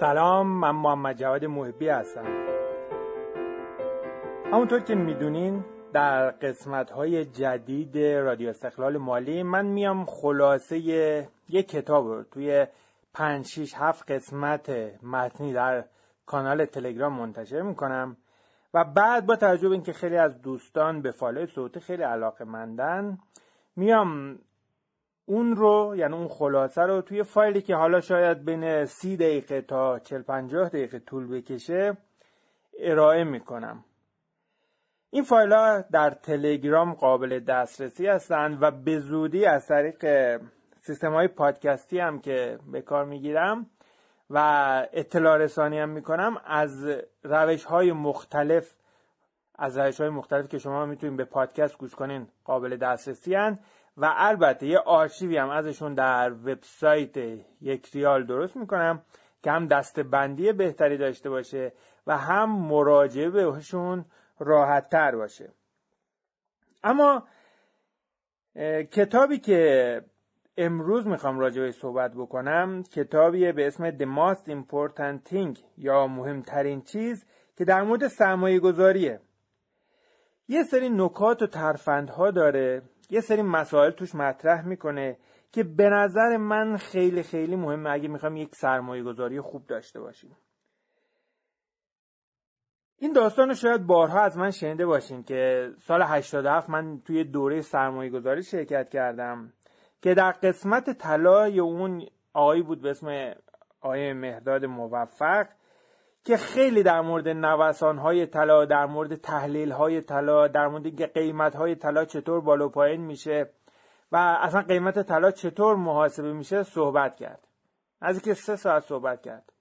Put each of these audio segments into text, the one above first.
سلام من محمد جواد محبی هستم. همونطور که می‌دونین در قسمت های جدید رادیو استقلال مالی من میام خلاصه یک کتاب رو توی 5 6 7 قسمت متنی در کانال تلگرام منتشر می‌کنم و بعد با توجه به اینکه خیلی از دوستان به فایل صوتی خیلی علاقه مندن میام اون رو یعنی اون خلاصه رو توی فایلی که حالا شاید بین سی دقیقه تا 40 50 دقیقه طول بکشه ارائه می‌کنم. این فایل ها در تلگرام قابل دسترسی هستند و به زودی از طریق سیستم های پادکستی هم که به کار می‌گیرم و اطلاع رسانی هم می‌کنم از روش های مختلف از روش های مختلف که شما می‌تونید به پادکست گوش کنین قابل دسترسی هن و البته یه آرشیوی هم ازشون در وبسایت یک ریال درست می‌کنم که هم دست بندی بهتری داشته باشه و هم مراجعه بهشون راحت تر باشه. اما کتابی که امروز می‌خوام راجع صحبت بکنم کتابیه به اسم The Most Important Thing یا مهمترین چیز که در مورد سرمایه گذاریه یه سری نکات و ترفندها داره یه سری مسائل توش مطرح می‌کنه که به نظر من خیلی خیلی مهمه اگه می‌خوام یک سرمایه گذاری خوب داشته باشیم. این داستان رو شاید بارها از من شنیده باشین که سال 87 من توی دوره سرمایه گذاری شرکت کردم که در قسمت طلای اون آقایی بود به اسم آقای مهداد موفق که خیلی در مورد نوسان های طلا در مورد تحلیل های طلا در مورد قیمت های طلا چطور بالا پایین میشه و اصلا قیمت طلا چطور محاسبه میشه صحبت کرد. از اینکه سه ساعت صحبت کرد.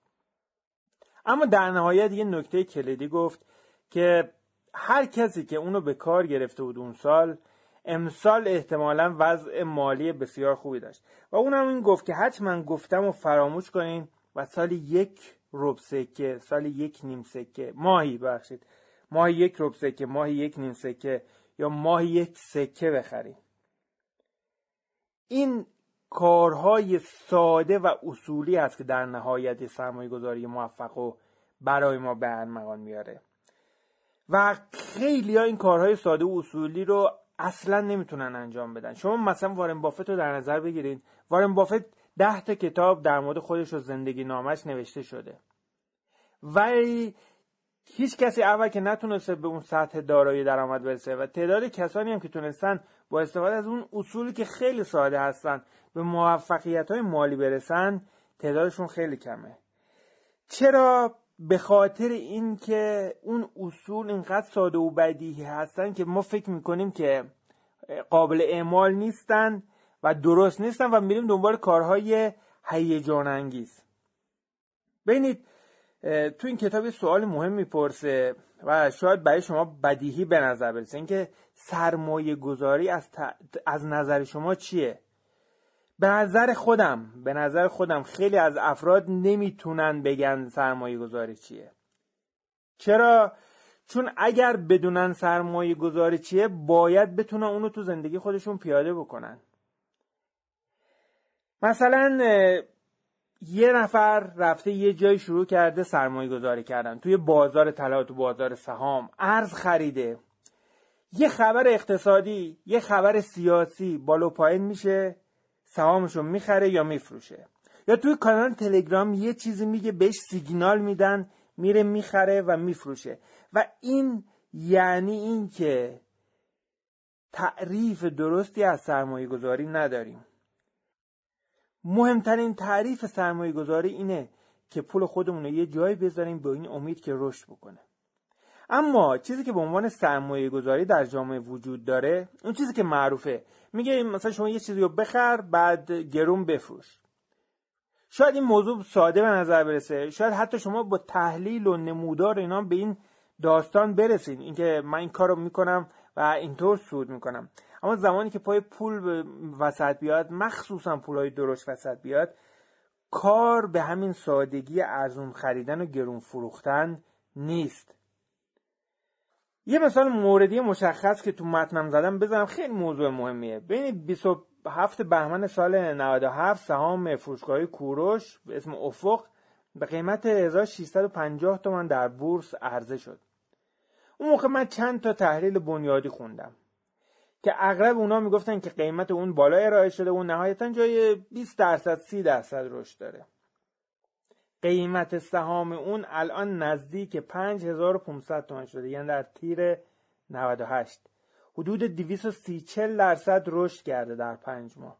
اما در نهایت یه نکته کلیدی گفت که هر کسی که اونو به کار گرفته بود اون سال امسال احتمالا وضع مالی بسیار خوبی داشت. و اونم این گفت که حتما گفتم و فراموش کنین و سال یک رب سکه سال یک نیم سکه. ماهی بخشید ماهی یک رب سکه ماهی یک نیم سکه یا ماهی یک سکه بخریم این کارهای ساده و اصولی هست که در نهایت سرمایه گذاری موفق و برای ما به ارمغان میاره. و خیلی ها این کارهای ساده و اصولی رو اصلا نمی‌تونن انجام بدن. شما مثلا وارن بافت رو در نظر بگیرید. وارن بافت ده تا کتاب در مورد خودش و زندگی نامش نوشته شده. ولی هیچ کسی اول که نتونسته به اون سطح دارایی درآمد برسه و تعداد کسانی هم که تونستن با استفاده از اون اصولی که خیلی ساده هستن به موفقیت های مالی برسن تعدادشون خیلی کمه. چرا؟ به خاطر اینکه اون اصول اینقدر ساده و بدیهی هستن که ما فکر می‌کنیم که قابل اعمال نیستن و درست نیستن و میریم دنبال کارهای هیجان انگیز ببینید تو این کتاب سوال مهم می‌پرسه و شاید برای شما بدیهی به نظر برسه. اینکه سرمایه گذاری از, از نظر شما چیه؟ به نظر خودم به نظر خودم خیلی از افراد نمی‌تونن بگن سرمایه گذاری چیه. چرا؟ چون اگر بدونن سرمایه گذاری چیه باید بتونن اونو تو زندگی خودشون پیاده بکنن. مثلا یه نفر رفته یه جای شروع کرده سرمایه گذاری کردن. توی بازار طلا تو بازار سهام ارز خریده. یه خبر اقتصادی یه خبر سیاسی بالا پایین میشه سهامشو می‌خره یا میفروشه. یا توی کانال تلگرام یه چیزی میگه بهش سیگنال میدن میره می‌خره و میفروشه. و این یعنی این که تعریف درستی از سرمایه گذاری نداریم. مهمترین تعریف سرمایه گذاری اینه که پول خودمون رو یه جایی بذاریم به این امید که رشد بکنه. اما چیزی که به عنوان سرمایه گذاری در جامعه وجود داره اون چیزی که معروفه. میگه مثلا شما یه چیزی رو بخر بعد گرون بفروش. شاید این موضوع ساده به نظر برسه. شاید حتی شما با تحلیل و نمودار اینا به این داستان برسین. اینکه من این کار رو می‌کنم و اینطور سود می‌کنم. اما زمانی که پای پول وسط بیاد مخصوصا پولای درشت وسط بیاد کار به همین سادگی ارزون خریدن و گرون فروختن نیست. یه مثال موردی مشخص که تو متنم زدم بزنم خیلی موضوع مهمیه. بین 27 بهمن سال 97 سهام فروشگاه کوروش به اسم افق به قیمت 1650 تومن در بورس عرضه شد. اون موقع من چند تا تحلیل بنیادی خوندم. که اغلب اونا می‌گفتن که قیمت اون بالا ارائه شده و نهایتا جای 20 درصد 30 درصد رشد داره. قیمت سهام اون الان نزدیک 5500 تومن شده یعنی در تیر 98 حدود 230 درصد رشد کرده در پنج ماه.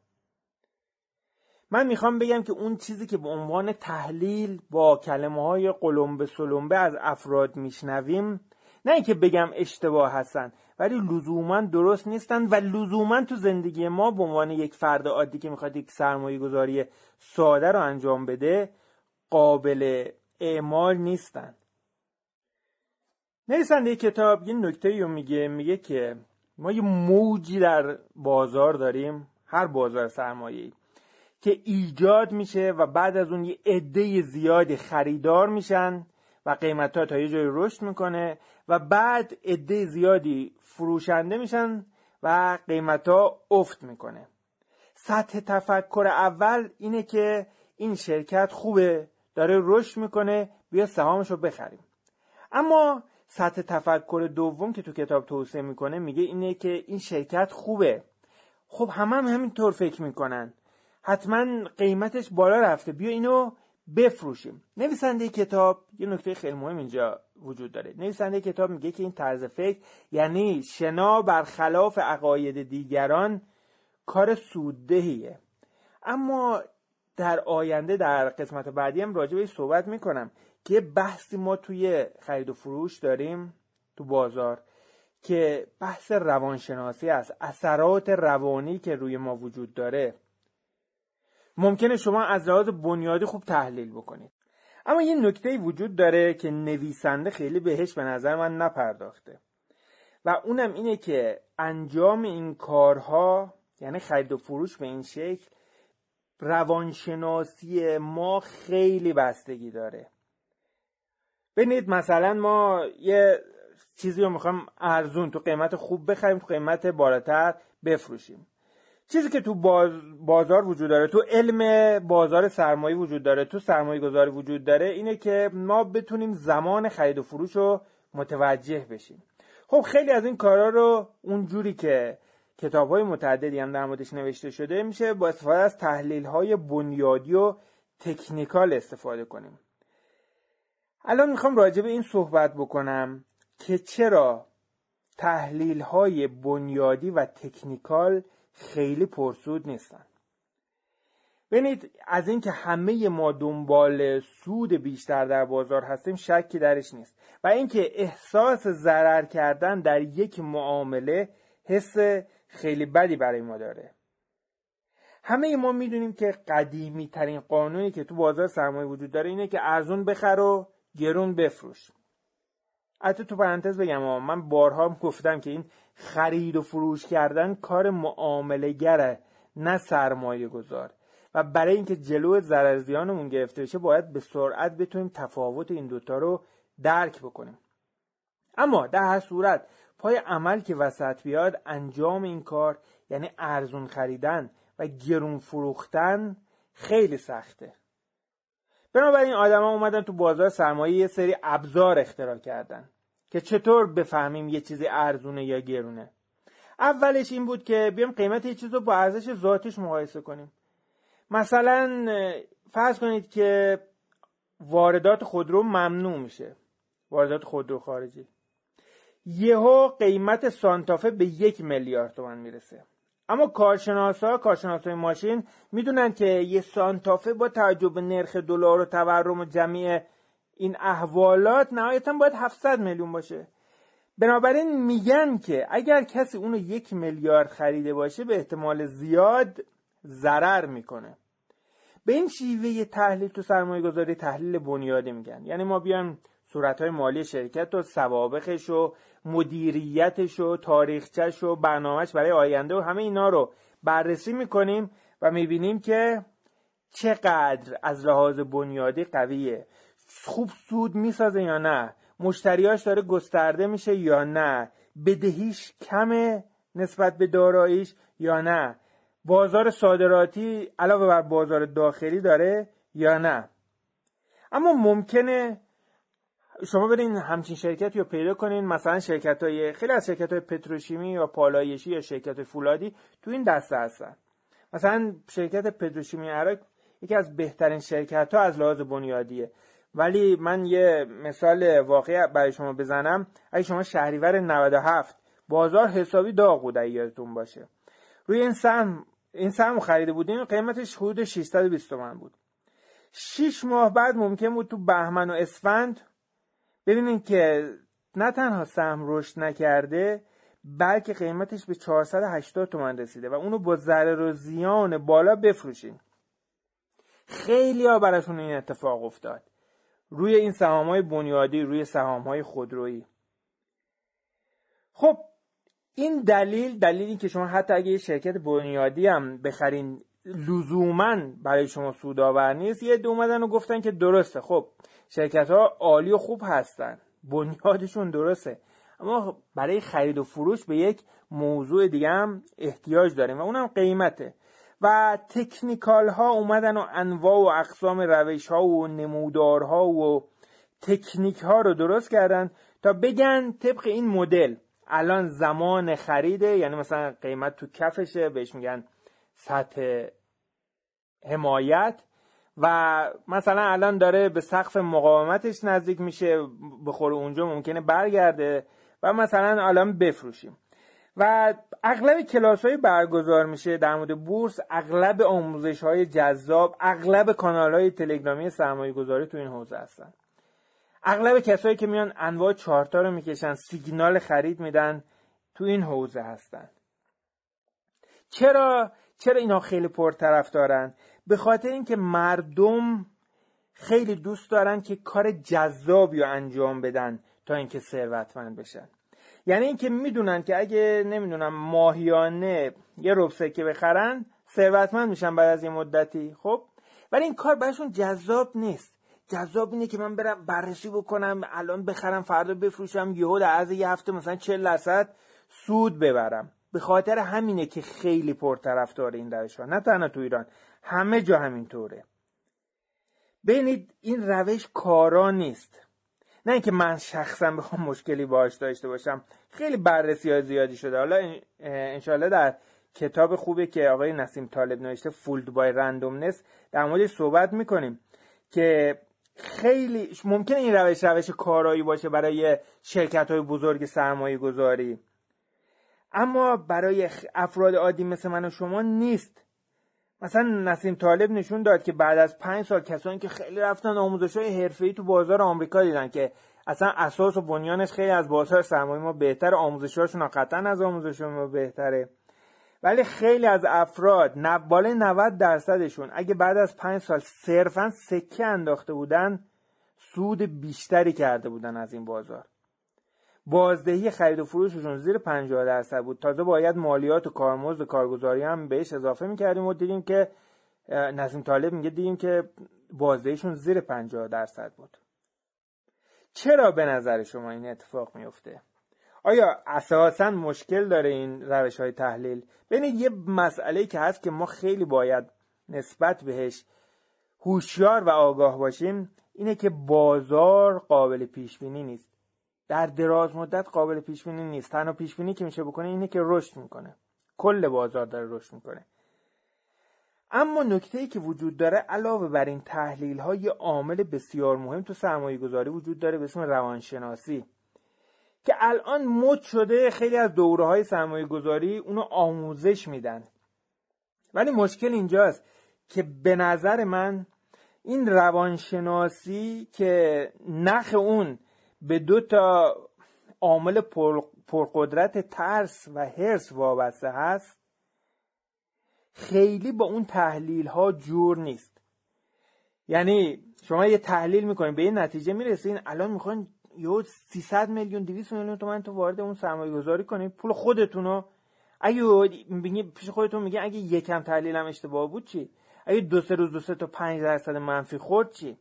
من می‌خوام بگم که اون چیزی که به عنوان تحلیل با کلمه های قلمبه سلمبه از افراد میشنویم نه اینکه بگم اشتباه هستن ولی لزوما درست نیستن و لزوما تو زندگی ما به عنوان یک فرد عادی که می‌خواد یک سرمایه گذاری ساده رو انجام بده قابل اعمال نیستن. نویسنده کتاب یه نکته رو میگه میگه که ما یه موجی در بازار داریم هر بازار سرمایه که ایجاد میشه و بعد از اون یه عده زیادی خریدار میشن و قیمت ها تا یه جایی رشد می‌کنه و بعد عده زیادی فروشنده میشن و قیمت ها افت می‌کنه. سطح تفکر اول اینه که این شرکت خوبه داره رشد می‌کنه بیا سهامش رو بخریم. اما سطح تفکر دوم که تو کتاب توصیه می‌کنه میگه اینه که این شرکت خوبه. خب همه هم همینطور فکر می‌کنن. حتما قیمتش بالا رفته. بیا اینو بفروشیم. نویسنده کتاب یه نکته خیلی مهم اینجا وجود داره. نویسنده کتاب میگه که این طرز فکر یعنی شنا برخلاف عقاید دیگران کار سوددهیه. اما در آینده در قسمت بعدی هم راجع به صحبت می‌کنم که بحثی ما توی خرید و فروش داریم تو بازار که بحث روانشناسی است اثرات روانی که روی ما وجود داره. ممکنه شما از لحاظ بنیادی خوب تحلیل بکنید. اما یه نکته وجود داره که نویسنده خیلی بهش به نظر من نپرداخته. و اونم اینه که انجام این کارها یعنی خرید و فروش به این شکل روانشناسی ما خیلی بستگی داره. ببینید مثلا ما یه چیزی رو می‌خوام ارزون تو قیمت خوب بخریم تو قیمت بالاتر بفروشیم. چیزی که تو بازار وجود داره تو علم بازار سرمایه وجود داره تو سرمایه گذاری وجود داره اینه که ما بتونیم زمان خرید و فروش رو متوجه بشیم. خب خیلی از این کارا رو اونجوری که کتاب های متعددی هم در موردش نوشته شده میشه با استفاده از تحلیل های بنیادی و تکنیکال استفاده کنیم. الان می‌خوام راجع به این صحبت بکنم که چرا تحلیل های بنیادی و تکنیکال خیلی پرسود نیستن. ببینید از اینکه همه ما دنبال سود بیشتر در بازار هستیم شکی درش نیست. و اینکه احساس ضرر کردن در یک معامله حس خیلی بدی برای ما داره. همه ما می‌دونیم که قدیمی ترین قانونی که تو بازار سرمایه وجود داره اینه که ارزون بخر و گرون بفروش. حتی تو پرانتز بگم من بارها گفتم که این خرید و فروش کردن کار معامله گره نه سرمایه گذار و برای اینکه جلو ضرر زیانمون گرفته بشه باید به سرعت بتونیم تفاوت این دوتا رو درک بکنیم. اما در هر صورت پای عمل که وسط بیاد انجام این کار یعنی ارزون خریدن و گرون فروختن خیلی سخته. بنابراین آدما اومدن تو بازار سرمایه یه سری ابزار اختراع کردن. که چطور بفهمیم یه چیزی ارزونه یا گرونه. اولش این بود که بیام قیمت یه چیز رو با ارزش ذاتش مقایسه کنیم. مثلا فرض کنید که واردات خودرو ممنوع میشه. واردات خودرو خارجی. یهو قیمت سانتافه به یک میلیارد تومن می‌رسه. اما کارشناسا کارشناسای ماشین می‌دونن که یه سانتافه با توجه به نرخ دلار و تورم و جمعی این احوالات نهایتا باید 700 میلیون باشه. بنابراین میگن که اگر کسی اونو یک میلیارد خریده باشه به احتمال زیاد ضرر می‌کنه. به این شیوه تحلیل تو سرمایه گذاری تحلیل بنیادی میگن. یعنی ما بیان صورتهای مالی شرکت و سوابقش و مدیریتش و تاریخچش و برنامهش برای آینده و همه اینا رو بررسی می‌کنیم و می‌بینیم که چقدر از لحاظ بنیادی قویه. خوب سود می‌سازه یا نه؟ مشتریاش داره گسترده میشه یا نه؟ بدهیش کمه نسبت به داراییش یا نه؟ بازار صادراتی علاوه بر بازار داخلی داره یا نه؟ اما ممکنه شما برین همچین شرکتی رو پیدا کنین مثلا شرکت های خیلی از شرکت های پتروشیمی یا پالایشی یا شرکت فولادی تو این دسته هستن. مثلا شرکت پتروشیمی عراق یکی از بهترین شرکت ها از لحاظ بنیادیه. ولی من یه مثال واقعی برای شما بزنم. اگه شما شهریور 97 بازار حسابی داغ بود یادتون باشه. روی این سهم این سهم خریده بودیم قیمتش حدود 620 تومن بود. 6 ماه بعد ممکن بود تو بهمن و اسفند ببینید که نه تنها سهم رشد نکرده بلکه قیمتش به 480 تومن رسیده و اونو با ضرر و زیان بالا بفروشیم خیلی ها براشون این اتفاق افتاد. روی این سهام های بنیادی روی سهام های خودرویی. خب این دلیل دلیلی که شما حتی اگه یه شرکت بنیادی هم بخرین لزوما برای شما سودآور نیست یه دو اومدن و گفتن که درسته. خب شرکت ها عالی و خوب هستن. بنیادشون درسته. اما برای خرید و فروش به یک موضوع دیگه هم احتیاج داریم و اونم قیمته. و تکنیکال ها اومدن و انواع و اقسام روش ها و نمودارها و تکنیک ها رو درست کردن تا بگن طبق این مدل الان زمان خریده یعنی مثلا قیمت تو کفشه بهش میگن سطح حمایت و مثلا الان داره به سقف مقاومتش نزدیک میشه بخوره اونجا ممکنه برگرده و مثلا الان بفروشیم. و اغلب کلاس های برگزار میشه در مورد بورس اغلب آموزش های جذاب اغلب کانال های تلگرامی سرمایه گذاری تو این حوزه هستن. اغلب کسایی که میان انواع چارتا رو می‌کشن سیگنال خرید میدن تو این حوزه هستن. چرا؟ چرا اینا خیلی پرطرف دارن؟ به خاطر اینکه مردم خیلی دوست دارن که کار جذابی رو انجام بدن تا اینکه ثروتمند بشن. یعنی اینکه می‌دونن که اگه نمی‌دونم ماهیانه یه رب سکه بخرن ثروتمند میشن بعد از یه مدتی خب؟ ولی این کار براشون جذاب نیست. جذاب اینه که من برم بررسی بکنم الان بخرم فردا بفروشم یهو در از یه هفته مثلا 40 درصد سود ببرم. به خاطر همینه که خیلی پرطرفدار این روش نه تنها تو ایران همه جا همینطوره. ببینید این روش کارا نیست. نه اینکه من شخصا بخوام مشکلی باش داشته باشم. خیلی بررسی های زیادی شده. حالا انشالله در کتاب خوبی که آقای نسیم طالب نوشته فولد بای رندومنس در موردش صحبت می‌کنیم که خیلی ممکنه این روش روش کارایی باشه برای شرکت های بزرگ سرمایه گذاری اما برای افراد عادی مثل من و شما نیست. مثلا نسیم طالب نشون داد که بعد از پنج سال کسانی که خیلی رفتن آموزش های حرفه‌ای تو بازار آمریکا دیدن که اصلا اساس و بنیانش خیلی از بازار سرمایه ما بهتر آموزشاشون قطعا از آموزش ما بهتره. ولی خیلی از افراد بالای 90 درصدشون اگه بعد از پنج سال صرفا سکه انداخته بودن سود بیشتری کرده بودن از این بازار. بازدهی خرید و فروششون زیر 50 درصد بود. تازه باید مالیات و کارمزد و کارگزاری هم بهش اضافه می‌کردیم و دیدیم که نظیم طالب میگه دیدیم که بازدهیشون زیر 50 درصد بود. چرا به نظر شما این اتفاق میفته آیا اساسا مشکل داره این روش های تحلیل؟ ببینید یه مسئله که هست که ما خیلی باید نسبت بهش هوشیار و آگاه باشیم اینه که بازار قابل پیش بینی نیست. در دراز مدت قابل پیش بینی نیست. تنها پیش بینی که میشه بکنه اینه که رشد می‌کنه. کل بازار داره رشد می‌کنه. اما نکته ای که وجود داره علاوه بر این تحلیل های عامل بسیار مهم تو سرمایه گذاری وجود داره به اسم روانشناسی. که الان مد شده خیلی از دوره های سرمایه گذاری اونو آموزش میدن. ولی مشکل اینجاست که به نظر من این روانشناسی که نخ اون به دو تا عامل پرقدرت ترس و حرس وابسته هست. خیلی با اون تحلیل ها جور نیست. یعنی شما یه تحلیل می‌کنین به این نتیجه می‌رسین الان می‌خواین یه 300 میلیون 200 میلیون تومن تو وارد اون سرمایه گذاری کنین پول خودتون اگه پیش خودتون میگه اگه یکم تحلیلم اشتباه بود چی؟ اگه دو سه روز دو سه تا پنج درصد منفی خورد چی؟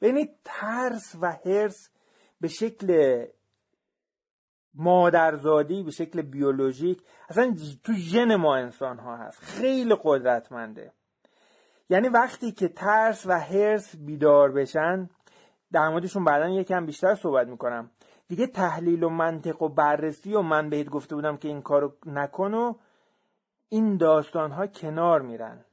ببینید ترس و حرس به شکل مادرزادی به شکل بیولوژیک اصلا تو ژن ما انسان ها هست. خیلی قدرتمنده. یعنی وقتی که ترس و هرس بیدار بشن در موردشون بعدا یکم بیشتر صحبت می‌کنم. دیگه تحلیل و منطق و بررسی و من بهت گفته بودم که این کارو نکن و این داستان ها کنار میرن.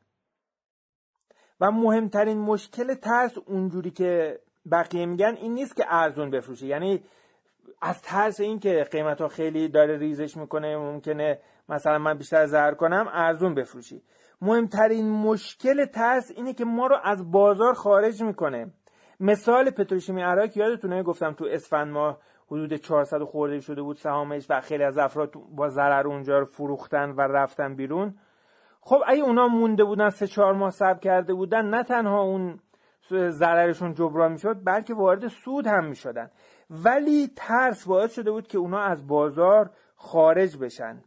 و مهمترین مشکل ترس اونجوری که بقیه میگن این نیست که ارزون بفروشه. یعنی از ترس این که قیمت ها خیلی داره ریزش می‌کنه ممکنه مثلا من بیشتر ضرر کنم ارزون بفروشی. مهمترین مشکل ترس اینه که ما رو از بازار خارج می‌کنه. مثال پتروشیمی عراق یادتونه؟ گفتم تو اسفند ما حدود 400 خورده شده بود سهامش و خیلی از افراد با ضرر اونجا رو فروختن و رفتن بیرون. خب اگه اونا مونده بودن سه چهار ماه صبر کرده بودن نه تنها اون ضررشون جبران می‌شد بلکه وارد سود هم می‌شدن. ولی ترس باعث شده بود که اونا از بازار خارج بشن.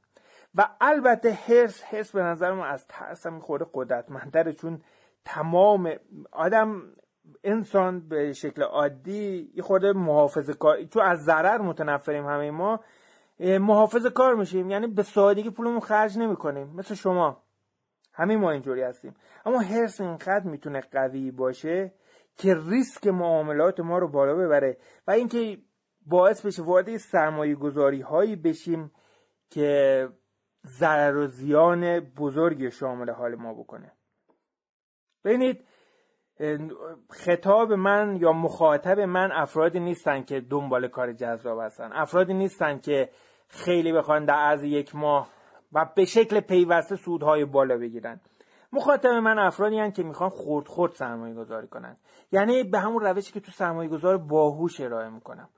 و البته هرس هرس به نظر ما از ترس هم خورده قدرتمندتره چون تمام آدم انسان به شکل عادی یه خورده محافظه کار چون از ضرر متنفریم همه ما محافظه کار میشیم. یعنی به سادگی پولمون خرج نمی‌کنیم. مثل شما. همه ما اینجوری هستیم. اما هرس اینقدر می‌تونه قوی باشه که ریسک معاملات ما رو بالا ببره و اینکه باعث بشه وارد سرمایه گذاری هایی بشیم که ضرر و زیان بزرگی شامل حال ما بکنه. ببینید خطاب من یا مخاطب من افرادی نیستن که دنبال کار جذاب هستن. افرادی نیستن که خیلی بخوان در از یک ماه و به شکل پیوسته سودهای بالا بگیرن. مخاطب من افرادی هستند که می‌خوان خورد خورد سرمایه گذاری کنن. یعنی به همون روشی که تو سرمایه گذار باهوش ارائه می‌کنم.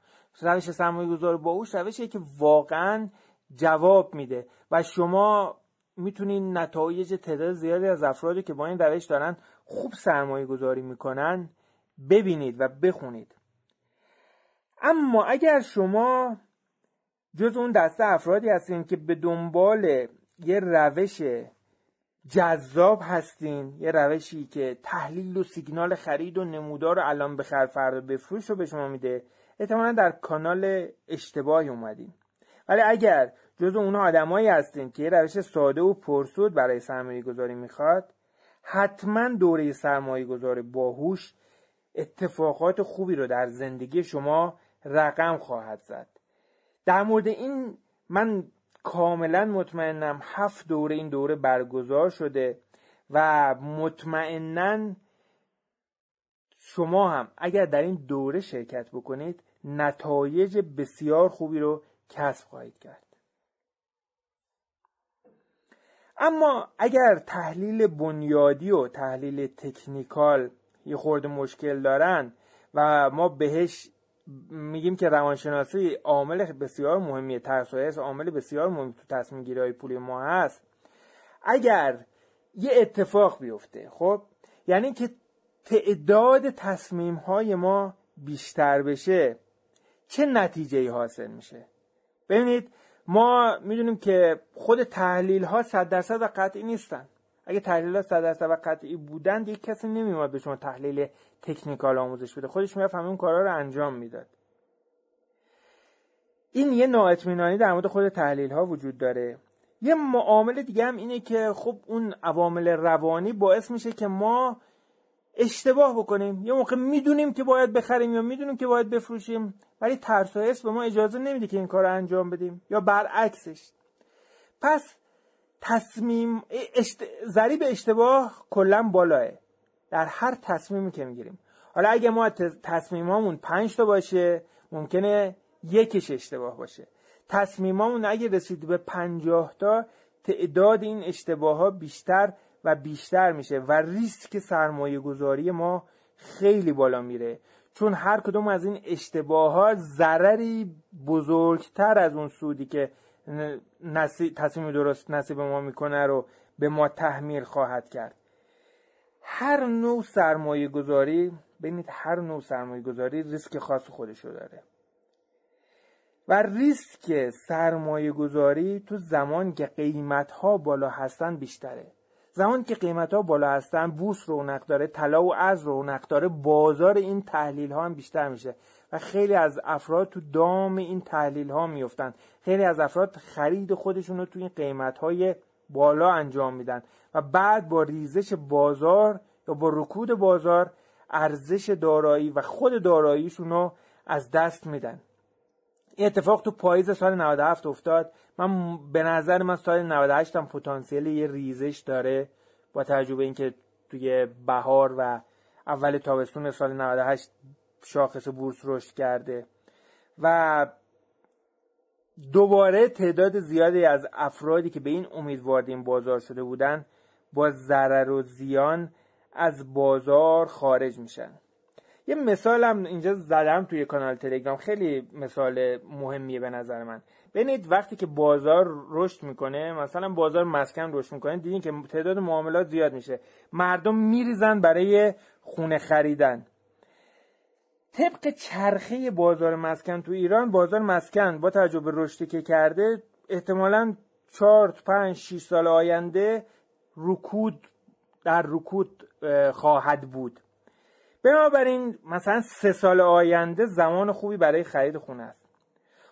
روش سرمایه گذار باهوش روشی که واقعا جواب میده و شما می‌تونید نتایج تعداد زیادی از افرادی که با این روش دارن خوب سرمایه گذاری می‌کنن ببینید و بخونید. اما اگر شما جز اون دسته افرادی هستین که به دنبال یه روش جذاب هستین یه روشی که تحلیل و سیگنال خرید و نمودار رو الان بخر فردا بفروش رو به شما میده. احتمالا در کانال اشتباهی اومدین. ولی اگر جز اونها آدمایی هستین که یه روش ساده و پرسود برای سرمایه گذاری می‌خواد حتما دوره سرمایه گذار باهوش اتفاقات خوبی رو در زندگی شما رقم خواهد زد. در مورد این من کاملا مطمئنم هفت دوره این دوره برگزار شده و مطمئنا شما هم اگر در این دوره شرکت بکنید نتایج بسیار خوبی رو کسب خواهید کرد. اما اگر تحلیل بنیادی و تحلیل تکنیکال یه خورده مشکل دارن و ما بهش میگیم که روانشناسی عامل بسیار مهمی ترس و عامل بسیار مهمی تو تصمیم گیری پولی ما هست. اگر یه اتفاق بیفته خب؟ یعنی که تعداد تصمیم های ما بیشتر بشه چه نتیجه حاصل میشه؟ ببینید ما می‌دونیم که خود تحلیل ها صد درصد و قطعی نیستن. اگه تحلیل ها صد درصد و قطعی بودن یک کسی نمیومد به شما تحلیل تکنیکال آموزش بده. خودش می‌رفت همه اون کارا رو انجام می‌داد. این یه نااطمینانی در مورد خود تحلیل ها وجود داره. یه معامل دیگه هم اینه که خب اون عوامل روانی باعث میشه که ما اشتباه بکنیم. یه موقع می‌دونیم که باید بخریم یا می‌دونیم که باید بفروشیم ولی ترس و به ما اجازه نمیده که این کار رو انجام بدیم یا برعکسش. پس تصمیم اشت... ضریب اشتباه کلا بالاه. در هر تصمیمی که می‌گیریم. حالا اگه ما تصمیمامون پنج تا باشه ممکنه یکیش اشتباه باشه. تصمیمامون اگه رسید به پنجاه تا تعداد این اشتباه ها بیشتر و بیشتر میشه و ریسک سرمایه گذاری ما خیلی بالا میره. چون هر کدوم از این اشتباه ها ضرری بزرگتر از اون سودی که تصمیم درست نصیب ما می‌کنه رو به ما تحمیل خواهد کرد. هر نوع سرمایه گذاری ببینید هر نوع سرمایه گذاری ریسک خاص خودشو داره. و ریسک سرمایه گذاری تو زمان که قیمت ها بالا هستن بیشتره. زمان که قیمت ها بالا هستن بورس رونق داره طلا و از رونق داره بازار این تحلیل ها هم بیشتر میشه. و خیلی از افراد تو دام این تحلیل ها میفتن خیلی از افراد خرید خودشون رو تو این قیمت های بالا انجام میدن و بعد با ریزش بازار یا با رکود بازار ارزش دارایی و خود داراییشون رو از دست میدن. این اتفاق تو پاییز سال 97 افتاد. من به نظر من سال 98 هم پتانسیل یه ریزش داره با تجربه اینکه توی بهار و اول تابستون سال 98 شاخص بورس رشد کرده. و دوباره تعداد زیادی از افرادی که به این امید وارد این بازار شده بودن با ضرر و زیان از بازار خارج میشن. یه مثالم اینجا زدم توی کانال تلگرام خیلی مثال مهمیه به نظر من. ببینید وقتی که بازار رشد می‌کنه مثلا بازار مسکن رشد می‌کنه دیدین که تعداد معاملات زیاد میشه. مردم میریزن برای خونه خریدن. طبق چرخه بازار مسکن تو ایران بازار مسکن با توجه رشدی که کرده احتمالا 4 5 6 سال آینده رکود در رکود خواهد بود. بنابراین مثلا سه سال آینده زمان خوبی برای خرید خونه است.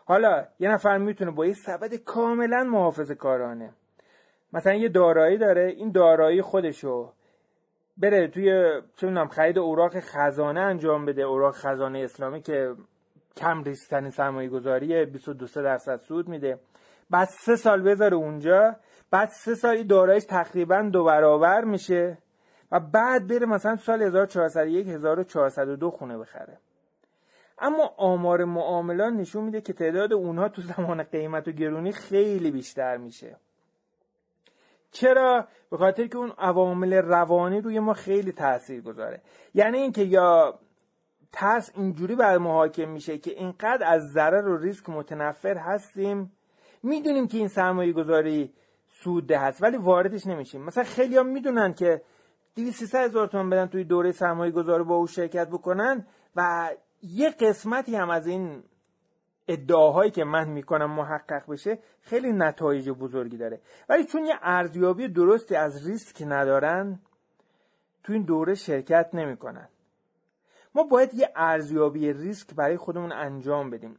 حالا یه نفر می‌تونه با یه سبد کاملا محافظ کارانه مثلا یه دارایی داره این دارایی خودشو بره توی چه می‌دونم خرید اوراق خزانه انجام بده. اوراق خزانه اسلامی که کم ریسک سرمایه گذاری 22 درصد سود میده. بعد سه سال بذاره اونجا. بعد سه سال دارایش تقریبا دو برابر میشه. و بعد بره مثلا سال 1401 1402 خونه بخره. اما آمار معاملان نشون میده که تعداد اونها تو زمان قیمت و گرونی خیلی بیشتر میشه. چرا؟ به خاطر که اون عوامل روانی روی ما خیلی تاثیر گذاره یعنی اینکه یا ترس اینجوری بر ما میشه که اینقدر از ضرر و ریسک متنفر هستیم می‌دونیم که این سرمایه گذاری سوده هست ولی واردش نمیشیم. مثلا خیلی هم می‌دونن که 200 هزار تومن بدن توی دوره سرمایه گذاری با او شرکت بکنن و یه قسمتی هم از این ادعاهایی که من می‌کنم محقق بشه خیلی نتایج بزرگی داره. ولی چون یه ارزیابی درستی از ریسک ندارن تو این دوره شرکت نمی‌کنن. ما باید یه ارزیابی ریسک برای خودمون انجام بدیم.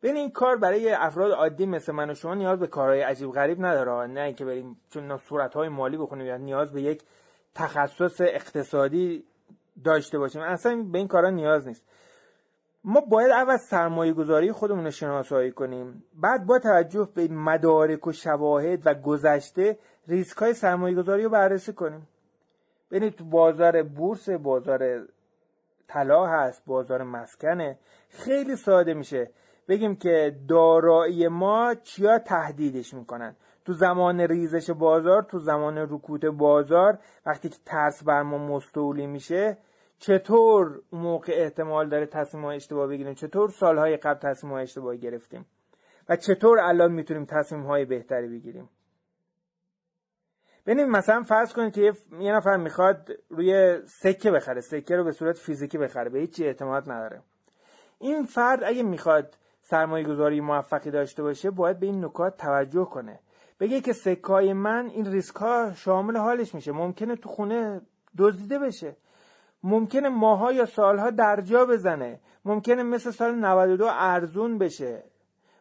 بین این کار برای افراد عادی مثل من و شما نیاز به کارهای عجیب غریب نداره. نه اینکه بریم چون صورتهای مالی بخونیم یا نیاز به یک تخصص اقتصادی داشته باشیم. اصلا به این کارا نیاز نیست. ما باید اول سرمایه گذاری خودمون رو شناسایی کنیم. بعد با توجه به مدارک و شواهد و گذشته ریسک های سرمایه گذاری رو بررسی کنیم. ببینید تو بازار بورس بازار طلا هست بازار مسکنه خیلی ساده میشه. بگیم که دارایی ما چیا تهدیدش می‌کنن؟ تو زمان ریزش بازار تو زمان رکود بازار وقتی که ترس بر ما مستولی میشه چطور موقع احتمال داره تصمیم های اشتباه بگیریم؟ چطور سالهای قبل تصمیم های اشتباه گرفتیم؟ و چطور الان می‌تونیم تصمیم های بهتری بگیریم؟ ببینید مثلا فرض کنید که یه نفر می‌خواد روی سکه بخره سکه رو به صورت فیزیکی بخره به هیچی اعتماد نداره. این فرد اگه می‌خواد سرمایه گذاری موفقی داشته باشه باید به این نکات توجه کنه. بگه که سکای من این ریسک ها شامل حالش میشه. ممکنه تو خونه دزدیده بشه. ممکنه ماها یا سالها درجا بزنه. ممکنه مثل سال 92 ارزون بشه.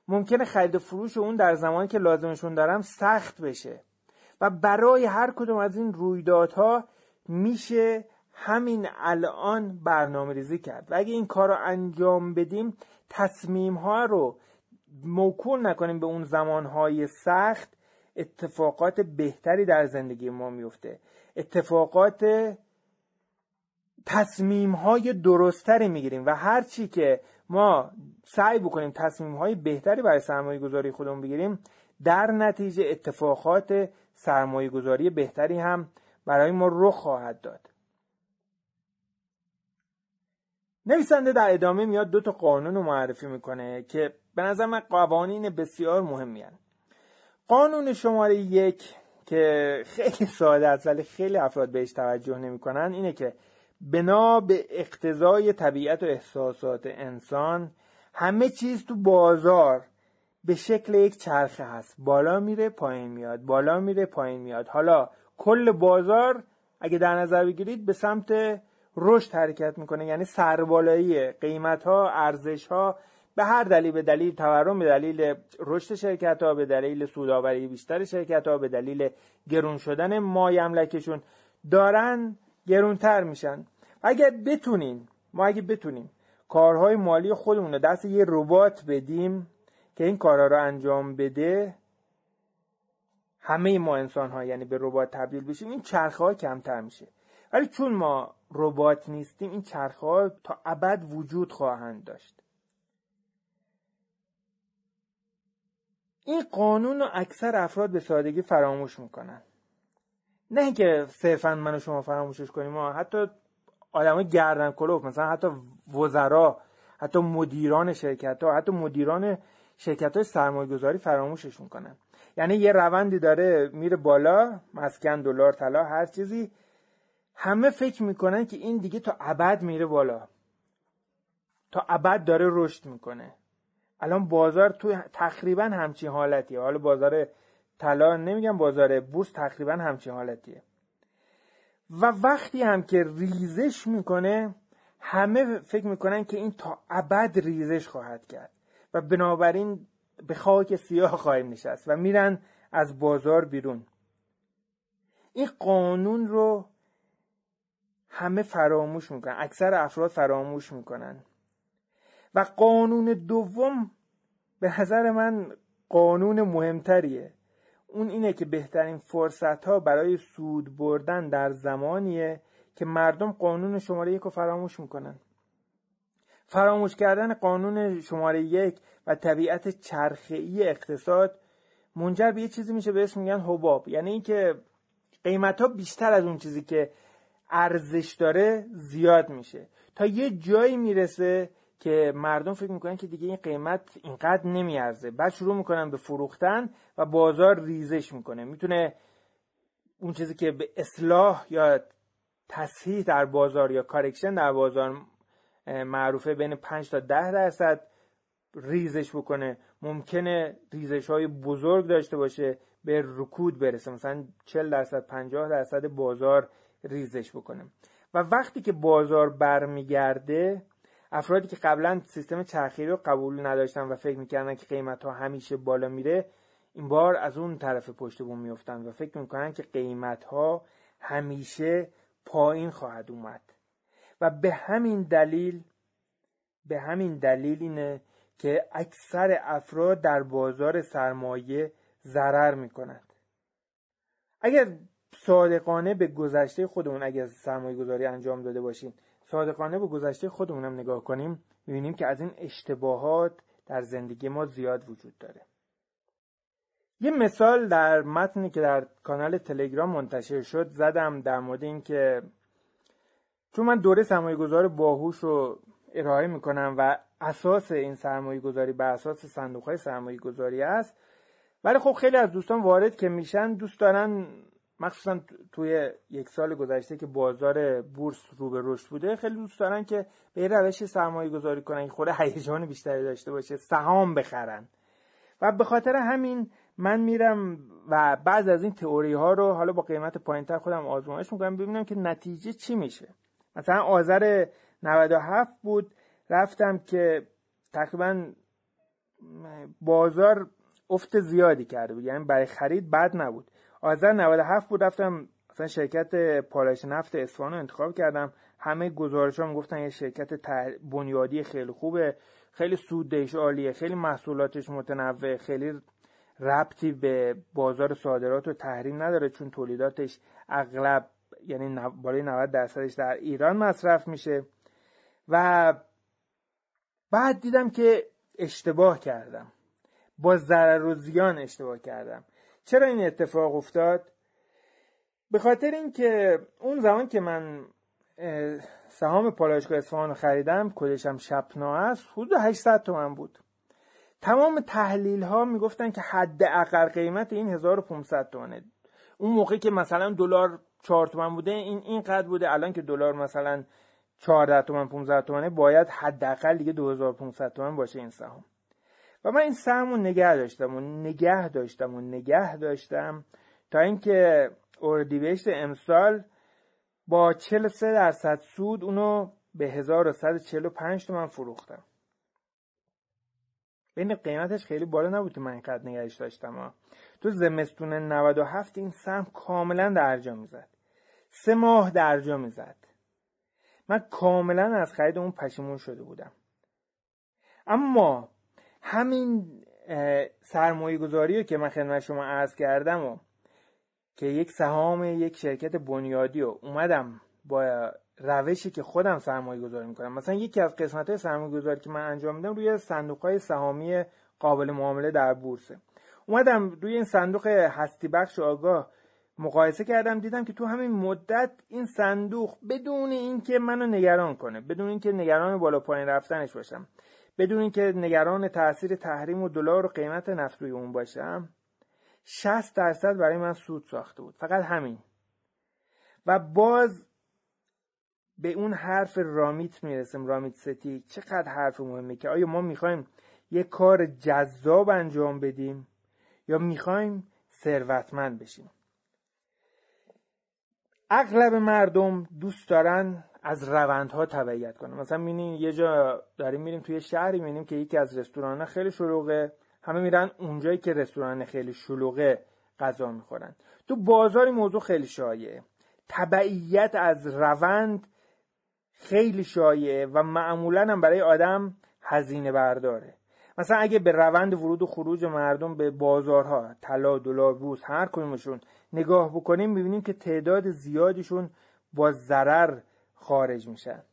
ممکنه خرید فروش اون در زمانی که لازمشون دارم سخت بشه. و برای هر کدوم از این رویدادها میشه همین الان برنامه ریزی کرد. و اگه این کار رو انجام بدیم تصمیم ها رو موکول نکنیم به اون زمانهای سخت. اتفاقات بهتری در زندگی ما میفته. اتفاقات تصمیم های درستری می‌گیریم و هرچی که ما سعی بکنیم تصمیم های بهتری برای سرمایه گذاری خودمون بگیریم در نتیجه اتفاقات سرمایه گذاری بهتری هم برای ما رخ خواهد داد نویسنده در ادامه میاد دو تا قانون رو معرفی می‌کنه که به نظر من قوانین بسیار مهمی هن. قانون شماره یک که خیلی ساده است ولی خیلی افراد بهش توجه نمی‌کنن اینه که بنا به اقتضای طبیعت و احساسات انسان همه چیز تو بازار به شکل یک چرخه هست. بالا میره پایین میاد. بالا میره پایین میاد. حالا کل بازار اگه در نظر بگیرید به سمت رشد حرکت می‌کنه. یعنی سربالایی قیمت ها ارزش ها به هر دلیل به دلیل تورم به دلیل رشد شرکت ها به دلیل سوداوری بیشتر شرکت ها به دلیل گرون شدن مای املکشون دارن گرونتر میشن. اگر بتونین ما اگه بتونیم کارهای مالی خودمون رو دست یه ربات بدیم که این کارها رو انجام بده همه ما انسان ها یعنی به ربات تبدیل بشیم این چرخه ها کمتر میشه. ولی چون ما ربات نیستیم این چرخه ها تا ابد وجود خواهند داشت. این قانون رو اکثر افراد به سادگی فراموش می‌کنن. نه که صرفا من و شما فراموشش کنیم ما حتی آدم گردن کلوف مثلا حتی وزرا حتی مدیران شرکت ها حتی مدیران شرکت های سرمایه گذاری فراموشش می‌کنن یعنی یه روندی داره میره بالا مسکن دلار طلا هر چیزی. همه فکر می‌کنن که این دیگه تا ابد میره بالا. تا ابد داره رشد می‌کنه. الان بازار تو تقریبا همچین حالتیه. حالا بازار طلا نمیگم بازار بورس تقریبا همچین حالتیه. و وقتی هم که ریزش می‌کنه همه فکر می‌کنن که این تا ابد ریزش خواهد کرد. و بنابراین به خاک سیاه خواهیم نشست و میرن از بازار بیرون. این قانون رو همه فراموش می‌کنن اکثر افراد فراموش می‌کنن. و قانون دوم به نظر من قانون مهمتریه. اون اینه که بهترین فرصت ها برای سود بردن در زمانیه که مردم قانون شماره یک رو فراموش می‌کنن. فراموش کردن قانون شماره یک و طبیعت چرخه‌ای اقتصاد منجر به یه چیزی میشه به اسم میگن حباب. یعنی اینکه قیمت ها بیشتر از اون چیزی که ارزش داره زیاد میشه. تا یه جایی می‌رسه که مردم فکر می‌کنن که دیگه این قیمت اینقدر نمیارزه. بعد شروع می‌کنن به فروختن و بازار ریزش می‌کنه. می‌تونه اون چیزی که به اصلاح یا تصحیح در بازار یا کارکشن در بازار معروفه بین 5 تا 10 درصد ریزش بکنه. ممکنه ریزش های بزرگ داشته باشه به رکود برسه. مثلا 40 درصد 50 درصد بازار ریزش بکنه. و وقتی که بازار برمیگرده افرادی که قبلا سیستم چرخی رو قبول نداشتن و فکر می‌کردن که قیمت ها همیشه بالا میره این بار از اون طرف پشت بوم میفتن و فکر می‌کنن که قیمت ها همیشه پایین خواهد اومد. و به همین دلیل به همین دلیل اینه که اکثر افراد در بازار سرمایه ضرر می‌کنند. اگر صادقانه به گذشته خودمون اگر سرمایه گذاری انجام داده باشیم صادقانه به گذشته خودمونم نگاه کنیم می‌بینیم که از این اشتباهات در زندگی ما زیاد وجود داره. یه مثال در متنی که در کانال تلگرام منتشر شد زدم در مورد اینکه چون من دوره سرمایه گذار باهوش رو ارائه می‌کنم و اساس این سرمایه گذاری بر اساس صندوق های سرمایه گذاری است ولی خب خیلی از دوستان وارد که میشن دوست دارن مخصوصا توی یک سال گذشته که بازار بورس رو به رشد بوده خیلی دوست دارن که به روش سرمایه گذاری کنن خود هیجان بیشتری داشته باشه سهام بخرن. و به خاطر همین من میرم و بعض از این تئوری ها رو حالا با قیمت پایینتر خودم آزمایش می‌کنم ببینم که نتیجه چی میشه. مثلا آذر 97 بود رفتم که تقریبا بازار افت زیادی کرده بود یعنی برای خرید بد نبود. آذر 97 بود رفتم مثلا شرکت پالایش نفت اصفهان رو انتخاب کردم. همه گزارش ها گفتن یه شرکت بنیادی خیلی خوبه. خیلی سودش عالیه خیلی محصولاتش متنوع خیلی ربطی به بازار صادرات و تحریم نداره چون تولیداتش اغلب یعنی بالای 90 درصدش در ایران مصرف میشه. و بعد دیدم که اشتباه کردم. با ضرر و زیان اشتباه کردم. چرا این اتفاق افتاد؟ به خاطر اینکه اون زمان که من سهام پالایشگاه اصفهان رو خریدم کدشم شپنا است حدود 800 تومن بود. تمام تحلیل ها می‌گفتن که حد اقل قیمت این 1500 تومنه. اون موقع که مثلا دلار 4 تومن بوده این اینقدر بوده. الان که دلار مثلا 14 تومن 15 تومنه باید حداقل دیگه 2500 تومن باشه این سهام. و من این سهم رو نگه داشتم و نگه داشتم و نگه داشتم تا اینکه اردیبهشت امسال با 43 درصد سود اونو به 1145 تومن فروختم. بین قیمتش خیلی بالا نبود که من اینقدر نگهش داشتم ها. تو زمستون 97 این سهم کاملا درجا می‌زد. سه ماه درجا می‌زد. من کاملا از خرید اون پشیمون شده بودم. اما همین سرمایه گذاری که من خدمت شما عرض کردم و که یک سهام یک شرکت بنیادی و اومدم با روشی که خودم سرمایه گذاری می‌کنم. مثلا یکی از قسمت های سرمایه گذاری که من انجام میدم روی صندوق های سهامی قابل معامله در بورسه اومدم روی این صندوق هستی بخش آگاه مقایسه کردم دیدم که تو همین مدت این صندوق بدون اینکه منو نگران کنه بدون اینکه نگران بالا پایین رفتنش باشم بدون اینکه نگران تاثیر تحریم و دلار و قیمت نفت روی اون باشم 60 درصد برای من سود ساخته بود. فقط همین. و باز به اون حرف رامیت می‌رسیم رامیت ستی. چقدر حرف مهمه که آیا ما می‌خوایم یه کار جذاب انجام بدیم یا می‌خوایم ثروتمند بشیم؟ اغلب مردم دوست دارن از روندها تبعیت کنن مثلا می‌بینیم یه جا داریم میریم توی شهری می‌بینیم که یکی از رستوران خیلی شلوغه. همه میرن اونجایی که رستوران خیلی شلوغه غذا می‌خورن. تو بازاری موضوع خیلی شایعه. تبعیت از روند خیلی شایعه و معمولا هم برای آدم هزینه برداره. مثلا اگه به روند ورود و خروج مردم به بازارها طلا دلار بورس هر کدومشون نگاه بکنیم می‌بینیم که تعداد زیادیشون با ضرر خارج میشن.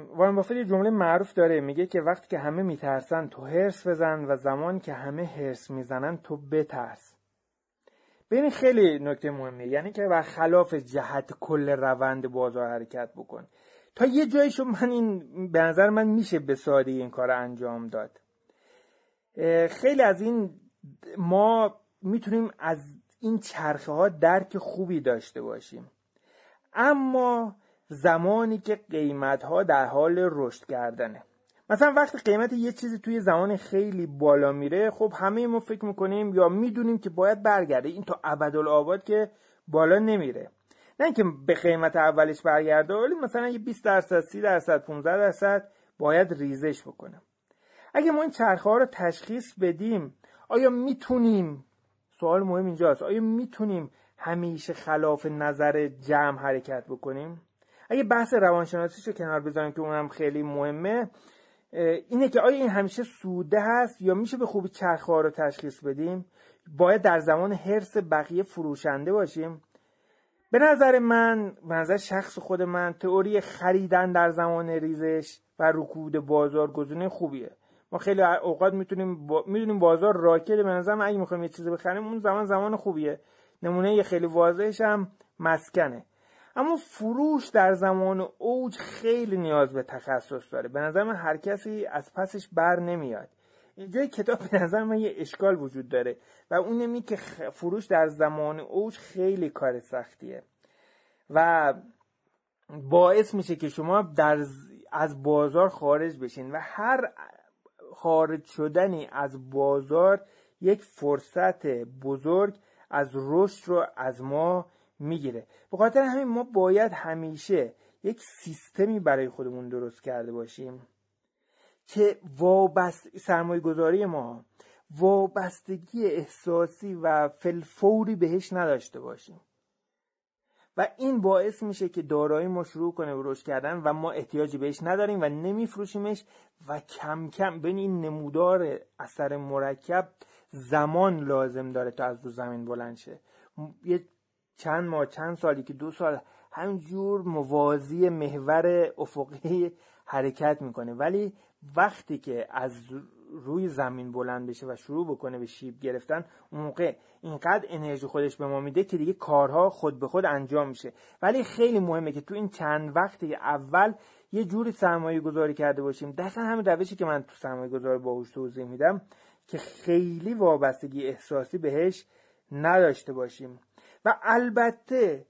وارن بافت یه جمله معروف داره میگه که وقتی که همه میترسن تو هرس بزن و زمان که همه هرس می‌زنن تو بترس. ببین خیلی نکته مهمه یعنی که بر خلاف جهت کل روند بازار حرکت بکن. تا یه جایشو من این به نظر من میشه به سادگی این کار انجام داد. خیلی از این ما می‌تونیم از این چرخه ها درک خوبی داشته باشیم. اما زمانی که قیمت ها در حال رشد کردنه. مثلا وقتی قیمت یه چیزی توی زمان خیلی بالا میره خب همه ما فکر می‌کنیم یا می‌دونیم که باید برگرده. این تا ابدالآباد که بالا نمیره. نه اینکه به قیمت اولش برگرده ولی مثلا یه 20 درصد 30 درصد 15 درصد باید ریزش بکنه. اگه ما این چرخه ها رو تشخیص بدیم آیا می‌تونیم؟ سوال مهم اینجاست. آیا می‌تونیم همیشه خلاف نظر جمع حرکت بکنیم؟ اگه بحث روانشناسی رو کنار بذاریم که اونم خیلی مهمه اینه که آیا این همیشه سوده هست یا میشه به خوبی چرخه رو تشخیص بدیم؟ باید در زمان حرس بقیه فروشنده باشیم؟ به نظر من به نظر شخص خود من تئوری خریدن در زمان ریزش و رکود بازار گزینه خوبیه. ما خیلی اوقات می‌تونیم با... می‌دونیم بازار راکده. به نظر من اگه می‌خوایم یه چیزی بخریم اون زمان زمان خوبیه. نمونه خیلی واضحش هم مسکنه. اما فروش در زمان اوج خیلی نیاز به تخصص داره. به نظر من هر کسی از پسش بر نمیاد. اینجای کتاب به نظر من یه اشکال وجود داره و اون نمی که فروش در زمان اوج خیلی کار سختیه. و باعث میشه که شما در از بازار خارج بشین و هر خارج شدنی از بازار یک فرصت بزرگ از رشد رو از ما می‌گیره. به خاطر همین ما باید همیشه یک سیستمی برای خودمون درست کرده باشیم که وابست سرمایه گذاری ما وابستگی احساسی و فلفوری بهش نداشته باشیم. و این باعث میشه که دارایی ما شروع کنه به رشد کردن و ما احتیاجی بهش نداریم و نمیفروشیمش و کم کم بین این نمودار اثر مرکب زمان لازم داره تا از رو زمین بلند شه. یه چند ماه چند سالی که دو سال همجور موازی محور افقی حرکت می‌کنه. ولی وقتی که از روی زمین بلند بشه و شروع بکنه به شیب گرفتن اون موقع اینقدر انرژی خودش به ما میده که دیگه کارها خود به خود انجام میشه. ولی خیلی مهمه که تو این چند وقتی اول یه جوری سرمایه گذاری کرده باشیم. دقیقا همین روشی که من تو سرمایه گذاری باهوش توضیح میدم که خیلی وابستگی احساسی بهش نداشته باشیم. و البته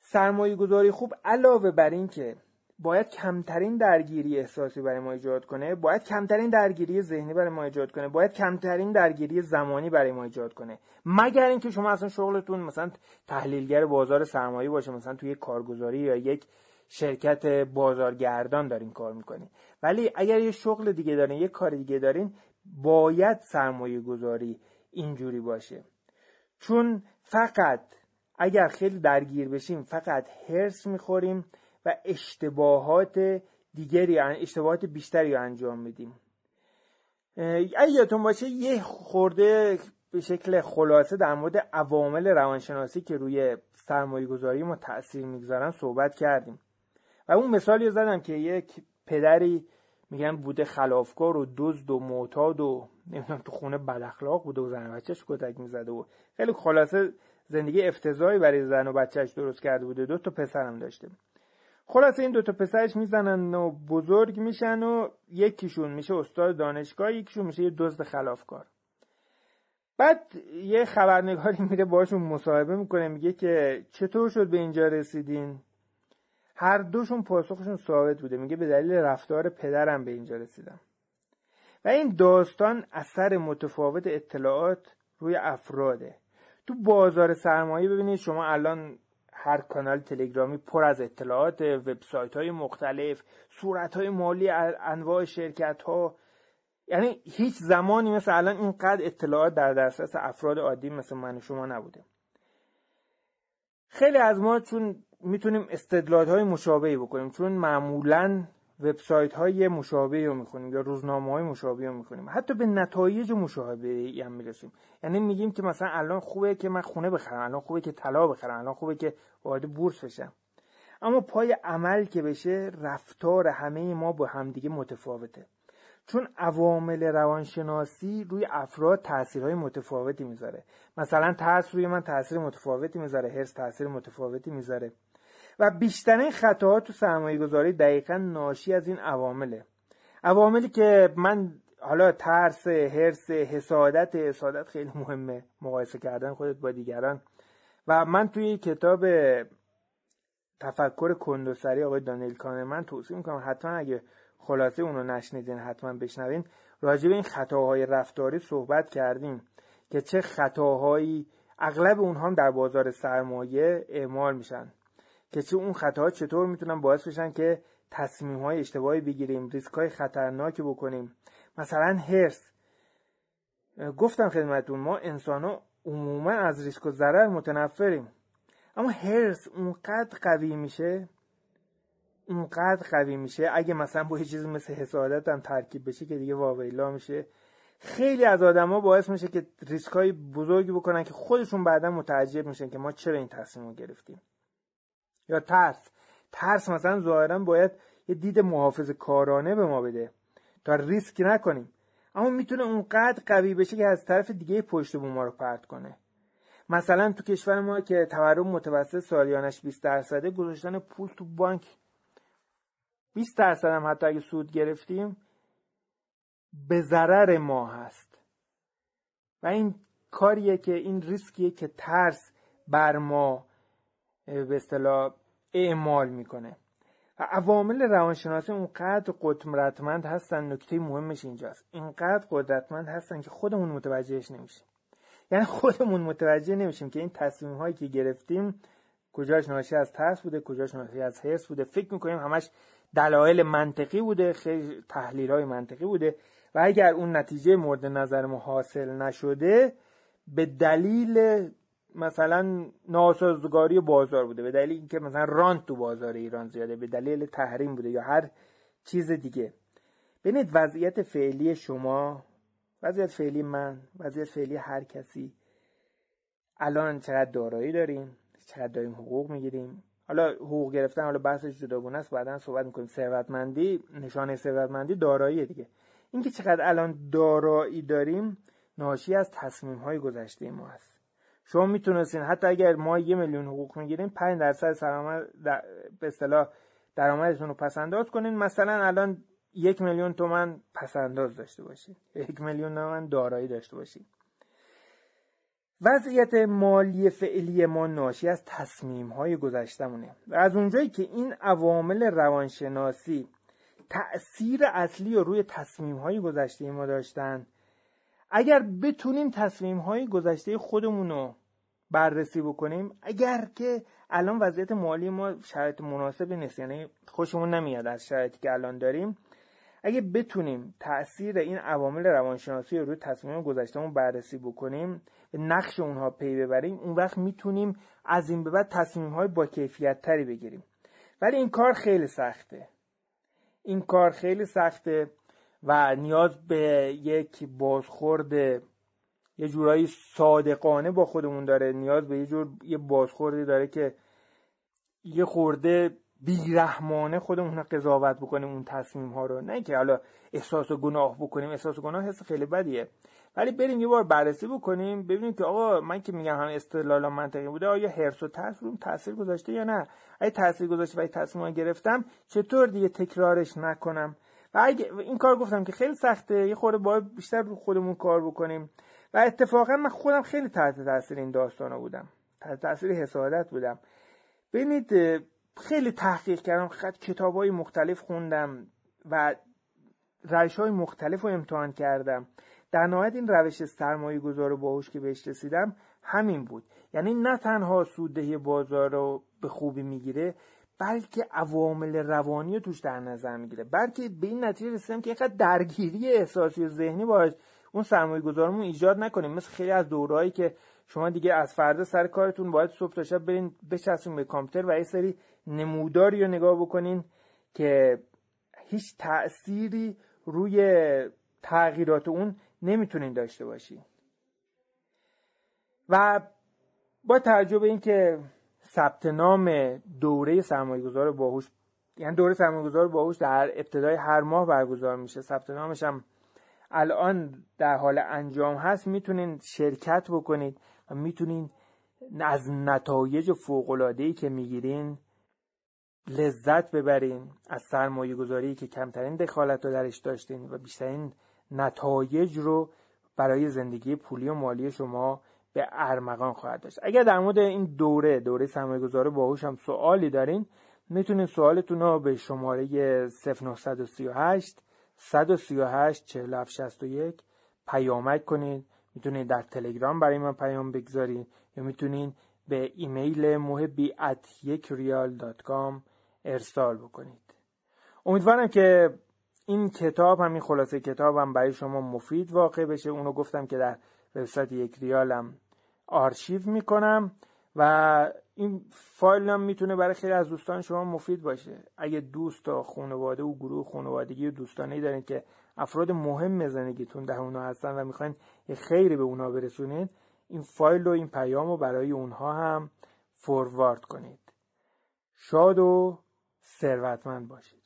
سرمایه گذاری خوب علاوه بر این که باید کمترین درگیری احساسی برای ما ایجاد کنه باید کمترین درگیری ذهنی برای ما ایجاد کنه باید کمترین درگیری زمانی برای ما ایجاد کنه. مگر اینکه شما اصلا شغلتون مثلا تحلیلگر بازار سرمایه باشه مثلا توی کارگزاری یا یک شرکت بازارگردان دارین کار می‌کنین. ولی اگر یه شغل دیگه دارین یه کار دیگه دارین باید سرمایه گذاری اینجوری باشه. چون فقط اگر خیلی درگیر بشیم فقط هرس می‌خوریم و اشتباهات دیگری اشتباهات بیشتری انجام میدیم. اگه یادتون باشه یه خورده به شکل خلاصه در مورد عوامل روانشناسی که روی سرمایه گذاری ما تاثیر می‌گذارن صحبت کردیم. و اون مثالی زدم که یک پدری میگن بوده خلافکار و دزد و معتاد و نمی‌دونم تو خونه بد اخلاق بوده و زن بچهش کتک می‌زده و خیلی خلاصه زندگی افتضاحی برای زن و بچهش درست کرده بوده. دو تا پسرم داشته. خلاصه این دو تا پسرش می‌زنن و بزرگ میشن و یکیشون میشه استاد دانشگاه یکیشون میشه یه دزد خلافکار. بعد یه خبرنگاری میره باشون مصاحبه می‌کنه میگه که چطور شد به اینجا رسیدین؟ هر دوشون پاسخشون ثابت بوده. میگه به دلیل رفتار پدرم به اینجا رسیدم. و این داستان اثر متفاوت اطلاعات روی افراده. تو بازار سرمایه ببینید شما الان هر کانال تلگرامی پر از اطلاعات وبسایت های مختلف صورت های مالی انواع شرکت ها یعنی هیچ زمانی مثل الان اینقدر اطلاعات در دسترس افراد عادی مثل من و شما نبوده. خیلی از ما چون می‌تونیم استدلال های مشابهی بکنیم چون معمولا وبسایت های مشابهی رو می‌خونیم یا روزنامه های مشابهی رو می‌خونیم. حتی به نتایج مشابهی هم می‌رسیم. یعنی میگیم که مثلا الان خوبه که من خونه بخرم الان خوبه که طلا بخرم الان خوبه که وارد بورس بشم. اما پای عمل که بشه رفتار همه ما با همدیگه متفاوته. چون عوامل روانشناسی روی افراد تاثیرهای متفاوتی می‌ذاره. مثلا ترس روی من تاثیر متفاوتی می‌ذاره هرس تاثیر متفاوتی می‌ذاره. و بیشترین خطاات تو سرمایه گذاری دقیقا ناشی از این عوامله. عواملی که من حالا ترس هرس حسادت حسادت خیلی مهمه مقایسه کردن خودت با دیگران. و من توی کتاب تفکر کندوسری آقای دانیل من توصیه می‌کنم حتما اگه خلاصه اونو نشنیدین حتما بشنوین راجع به این خطاهای رفتاری صحبت کردیم که چه خطاهایی اغلب اونها هم در بازار سرمایه اعمال میشن. که چه اون خطاها چطور می‌تونن باعث بشن که تصمیم های اشتباهی بگیریم ریسک های خطرناکی بکنیم؟ مثلا هرس گفتم خدمتون ما انسان ها عموما از ریسک و ضرر متنفریم. اما هرس اونقدر قوی میشه اونقدر قوی میشه اگه مثلا با یه چیزی مثل حسادت هم ترکیب بشه که دیگه واویلا میشه خیلی از آدما باعث میشه که ریسک های بزرگی بکنن که خودشون بعدا متعجب میشن که ما چرا این تصمیم رو گرفتیم. یا ترس. ترس مثلا ظاهرا باید یه دید محافظ کارانه به ما بده. تا ریسک نکنیم. اما می‌تونه اونقدر قوی بشه که از طرف دیگه پشت بوم ما رو پرت کنه. مثلا تو کشور ما که تورم متوسط سالیانش 20 درصده گذاشتن پول تو بانک 20 درصد هم حتی اگه سود گرفتیم به ضرر ما هست. و این کاریه که این ریسکیه که ترس بر ما به اصطلاح اعمال می‌کنه. و عوامل روانشناسی اونقدر قدرتمند هستن نکته مهمش اینجاست. اینقدر قدرتمند هستن که خودمون متوجهش نمیشیم. یعنی خودمون متوجه نمیشیم که این تصمیم هایی که گرفتیم کجاش ناشی از ترس بوده کجاش ناشی از حرس بوده. فکر می‌کنیم همش دلایل منطقی بوده خیلی تحلیل های منطقی بوده. و اگر اون نتیجه مورد نظر ما حاصل نشده به دلیل مثلا ناسازگاری بازار بوده به دلیل اینکه مثلا رانت تو بازار ایران زیاده به دلیل تحریم بوده یا هر چیز دیگه. ببینید وضعیت فعلی شما وضعیت فعلی من وضعیت فعلی هر کسی. الان چقدر دارایی داریم چقدر داریم حقوق می‌گیریم. حالا حقوق گرفتن حالا بحثش جداگونه است بعدا صحبت می‌کنیم. ثروتمندی نشانه ثروتمندی دارایی دیگه. اینکه چقدر الان دارایی داریم ناشی از تصمیم های گذشته ما هست. شما می‌تونستین حتی اگر ما یه میلیون حقوق می‌گیریم 5 درصد سرآمد به اصطلاح درآمدتون رو پسنداز کنین. مثلا الان یک میلیون تومن پسنداز داشته باشید یک میلیون تومن دارایی داشته باشید وضعیت مالی فعلی ما ناشی از تصمیم های گذشتمونه و از اونجایی که این عوامل روانشناسی تأثیر اصلی رو روی تصمیم های گذشته ما داشتن اگر بتونیم تصمیم های گذشته خودمون رو بررسی بکنیم اگر که الان وضعیت مالی ما شرایط مناسبی نیست یعنی خوشمون نمیاد از شرایطی که الان داریم اگه بتونیم تاثیر این عوامل روانشناسی رو روی تصمیم گذشتهمون بررسی بکنیم به نقش اونها پی ببریم اون وقت می‌تونیم از این به بعد تصمیم های با کیفیت تری بگیریم. ولی این کار خیلی سخته. این کار خیلی سخته. و نیاز به یک بازخورد یه جورایی صادقانه با خودمون داره. نیاز به یه جور یه بازخوردی داره که یه خورده بیرحمانه خودمون قضاوت بکنیم اون تصمیم ها رو. نه که حالا احساس و گناه بکنیم. احساس و گناه حس خیلی بدیه. ولی بریم یه بار بررسی بکنیم ببینیم که آقا من که میگم هم استدلال منطقی بوده آیا حرس و ترس رو تاثیر گذاشته یا نه؟ اگه تاثیر گذاشته و تصمیم گرفتم چطور دیگه تکرارش نکنم؟ و اگه این کار گفتم که خیلی سخته. یه خورده باید بیشتر رو خودمون کار بکنیم. و اتفاقا من خودم خیلی تحت تاثیر این داستانا بودم. تحت تاثیر حسادت بودم. ببینید خیلی تحقیق کردم. خط کتاب های مختلف خوندم و روش های مختلف رو امتحان کردم. در نهایت این روش سرمایه گذار باهوش که بهش رسیدم همین بود. یعنی نه تنها سوددهی بازار رو به خوبی می‌گیره بلکه عوامل روانی رو توش در نظر می‌گیره. بلکه به این نتیجه رسیدم که اینقدر درگیری احساسی و ذهنی باش اون سرمایه گذارمون ایجاد نکنیم. مثل خیلی از دورهایی که شما دیگه از فردا سر کارتون باید صبح تا شب برین بچسبین به کامپیوتر و یه سری نموداری رو نگاه بکنین که هیچ تأثیری روی تغییرات اون نمی‌تونین داشته باشی و با توجه به اینکه ثبت نام دوره سرمایه گذار باهوش یعنی دوره سرمایه گذار باهوش در ابتدای هر ماه برگزار میشه. ثبت نامش هم الان در حال انجام هست. می‌تونین شرکت بکنید و می‌تونین از نتایج فوقلادهی که می‌گیرین لذت ببرین از سرمایه گذاری که کمترین دخالت رو درش داشتین و بیشترین نتایج رو برای زندگی پولی و مالی شما به ارمغان خواهد داشت. اگر در مورد این دوره دوره سرمایه گذار باهوش هم سوالی دارین می‌تونین سوالتون رو به شماره 0938 138 4761 پیامک کنید می‌تونید در تلگرام برای من پیام بگذارید یا می‌تونید به ایمیل محبی at یک ارسال بکنید. امیدوارم که این کتاب همین خلاصه کتاب هم برای شما مفید واقع بشه. اونو گفتم که در وبسایت یک ریالم آرشیو می‌کنم و این فایل هم می‌تونه برای خیلی از دوستان شما مفید باشه. اگه دوست و خانواده و گروه خانوادگی و دوستانی دارین که افراد مهم زندگیتون در اونها هستن و می‌خواین یه خیری به اونها برسونید این فایل و این پیام رو برای اونها هم فوروارد کنید. شاد و ثروتمند باشید.